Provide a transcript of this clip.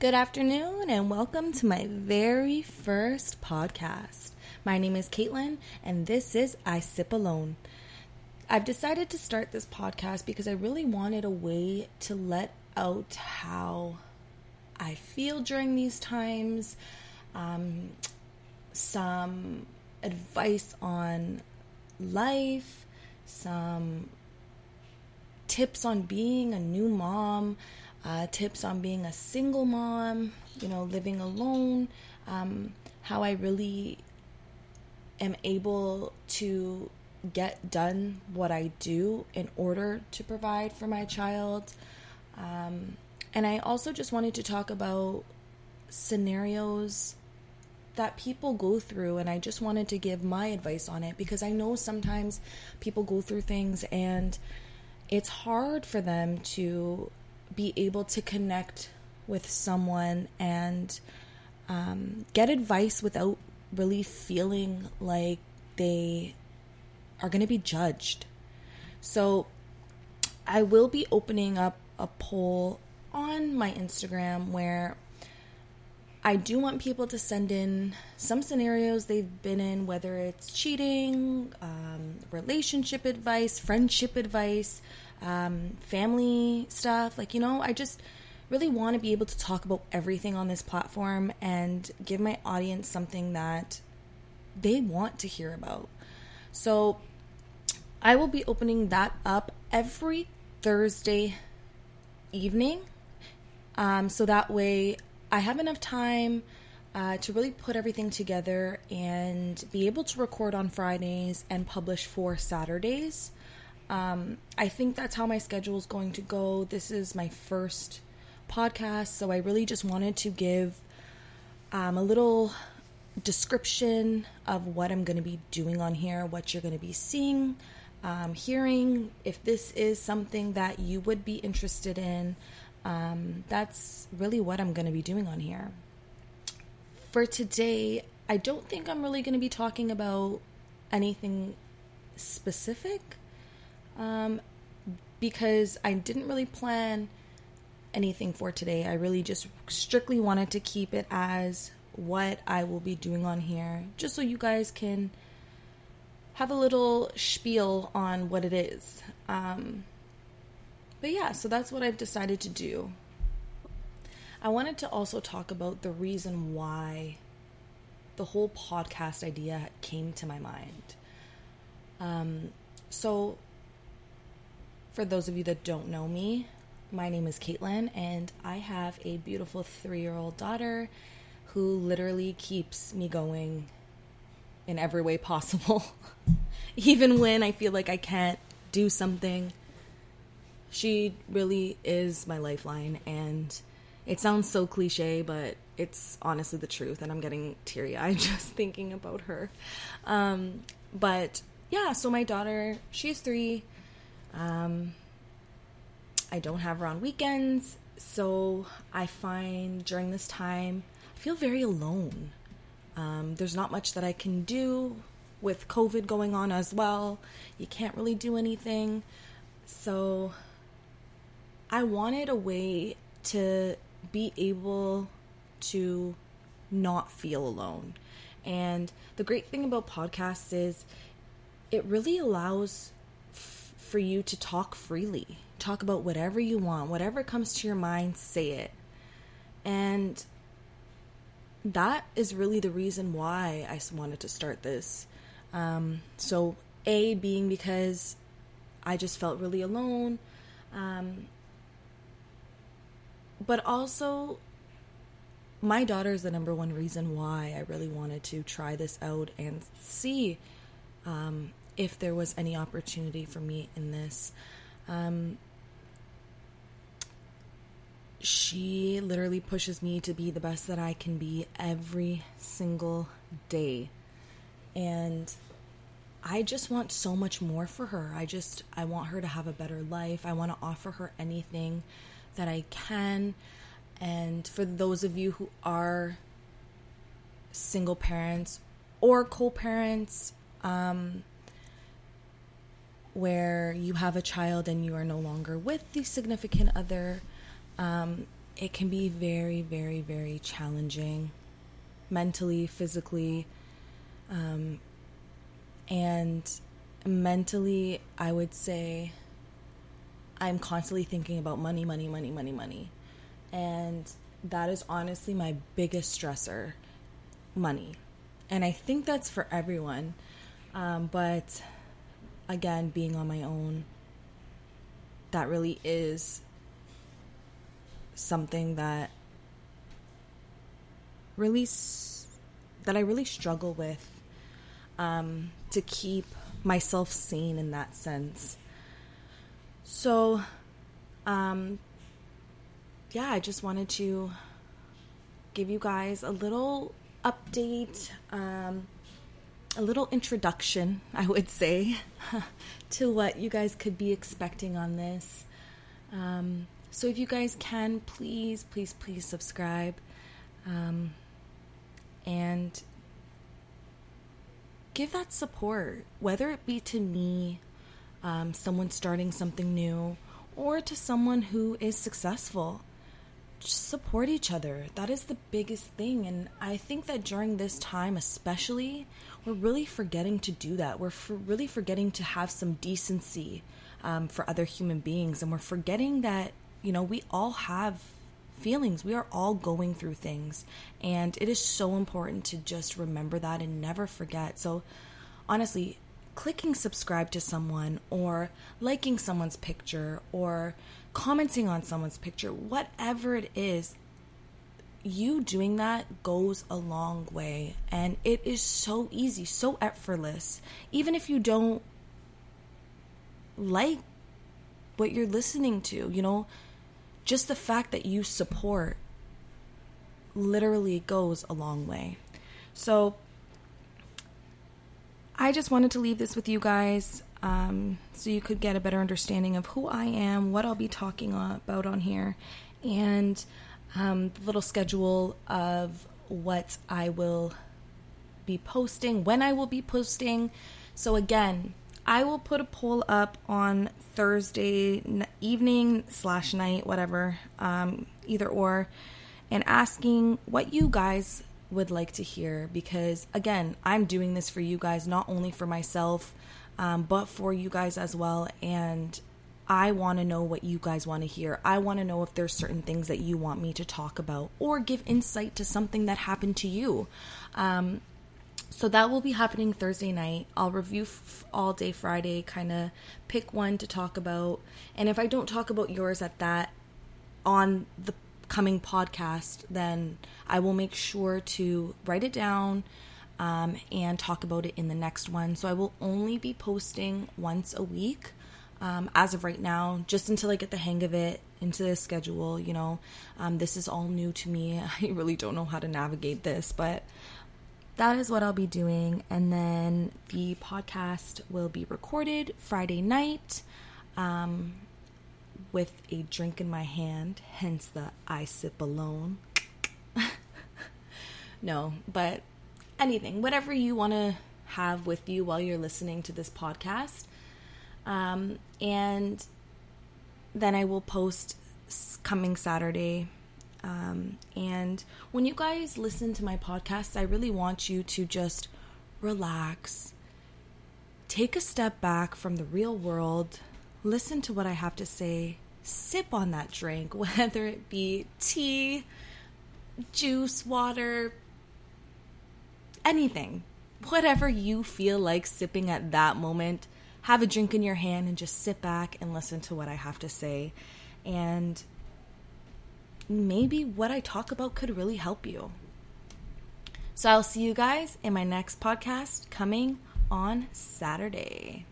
Good afternoon, and welcome to my very first podcast. My name is Katelyn, and this is I Sip Alone. I've decided to start this podcast because I really wanted a way to let out how I feel during these times, um, some advice on life, some tips on being a new mom uh, tips on being a single mom, you know, living alone, um, how I really am able to get done what I do in order to provide for my child. Um, and I also just wanted to talk about scenarios that people go through, and I just wanted to give my advice on it because I know sometimes people go through things and it's hard for them to be able to connect with someone and um, get advice without really feeling like they are going to be judged. So, I will be opening up a poll on my Instagram where I do want people to send in some scenarios they've been in, whether it's cheating, um, relationship advice, friendship advice, um, family stuff. Like, you know, I just really want to be able to talk about everything on this platform and give my audience something that they want to hear about. So, I will be opening that up every Thursday evening. Um, so that way I have enough time uh, to really put everything together and be able to record on Fridays and publish for Saturdays. Um, I think that's how my schedule is going to go. This is my first podcast, so I really just wanted to give um, a little description of what I'm going to be doing on here, what you're going to be seeing, um, hearing. If this is something that you would be interested in, um, that's really what I'm going to be doing on here. For today, I don't think I'm really going to be talking about anything specific um, because I didn't really plan anything for today. I really just strictly wanted to keep it as what I will be doing on here, just so you guys can have a little spiel on what it is. Um, but yeah, so that's what I've decided to do. I wanted to also talk about the reason why the whole podcast idea came to my mind. Um, so, for those of you that don't know me, my name is Katelyn, and I have a beautiful three year old daughter who literally keeps me going in every way possible. Even when I feel like I can't do something, she really is my lifeline. And it sounds so cliche, but it's honestly the truth. And I'm getting teary eyed just thinking about her. Um, but yeah, so my daughter, she's three. Um, I don't have her on weekends, so I find during this time I feel very alone. Um, there's not much that I can do with COVID going on as well. You can't really do anything. So I wanted a way to be able to not feel alone. And the great thing about podcasts is it really allows for you to talk freely. Talk about whatever you want, whatever comes to your mind, say it. And that is really the reason why I wanted to start this. Um, so, A, being because I just felt really alone, um, but also my daughter is the number one reason why I really wanted to try this out and see um, if there was any opportunity for me in this. Um, she literally pushes me to be the best that I can be every single day. And I just want so much more for her. I just I want her to have a better life. I want to offer her anything that I can. And for those of you who are single parents or co-parents um, where you have a child and you are no longer with the significant other, um, it can be very, very, very challenging mentally, physically, um, and mentally, I would say I'm constantly thinking about money, money, money, money, money. And that is honestly my biggest stressor money. And I think that's for everyone. Um, but again, being on my own, that really is something that really that I really struggle with um, to keep myself sane in that sense. So, um, yeah, I just wanted to give you guys a little update, um, a little introduction, I would say, to what you guys could be expecting on this. Um, so if you guys can, please, please, please subscribe. Um, and give that support, whether it be to me, um, someone starting something new, or to someone who is successful. Support each other. That is the biggest thing. And I think that during this time, especially, we're really forgetting to do that. We're for really forgetting to have some decency um, for other human beings. And we're forgetting that, you know, we all have feelings. We are all going through things. And it is so important to just remember that and never forget. So, honestly, clicking subscribe to someone or liking someone's picture or commenting on someone's picture, whatever it is, you doing that goes a long way. And it is so easy, so effortless. Even if you don't like what you're listening to, you know, just the fact that you support literally goes a long way. So, I just wanted to leave this with you guys um, so you could get a better understanding of who I am, what I'll be talking about on here, and um, the little schedule of what I will be posting, when I will be posting. So, again, I will put a poll up on Thursday evening slash night, whatever, um, either or, and asking what you guys would like to hear because, again, I'm doing this for you guys, not only for myself, um, but for you guys as well. And I want to know what you guys want to hear. I want to know if there's certain things that you want me to talk about or give insight to something that happened to you. Um, so that will be happening Thursday night. I'll review f- all day Friday, kind of pick one to talk about. And if I don't talk about yours at that on the coming podcast, then I will make sure to write it down um, and talk about it in the next one. So I will only be posting once a week. Um, as of right now, just until I get the hang of it into the schedule, you know, um, this is all new to me. I really don't know how to navigate this, but that is what I'll be doing. And then the podcast will be recorded Friday night um, with a drink in my hand, hence the I sip alone. no, but anything, whatever you want to have with you while you're listening to this podcast. Um, and then I will post coming Saturday. Um, and when you guys listen to my podcast, I really want you to just relax, take a step back from the real world, listen to what I have to say, sip on that drink, whether it be tea, juice, water, anything. Whatever you feel like sipping at that moment, have a drink in your hand and just sit back and listen to what I have to say. And maybe what I talk about could really help you. So I'll see you guys in my next podcast coming on Saturday.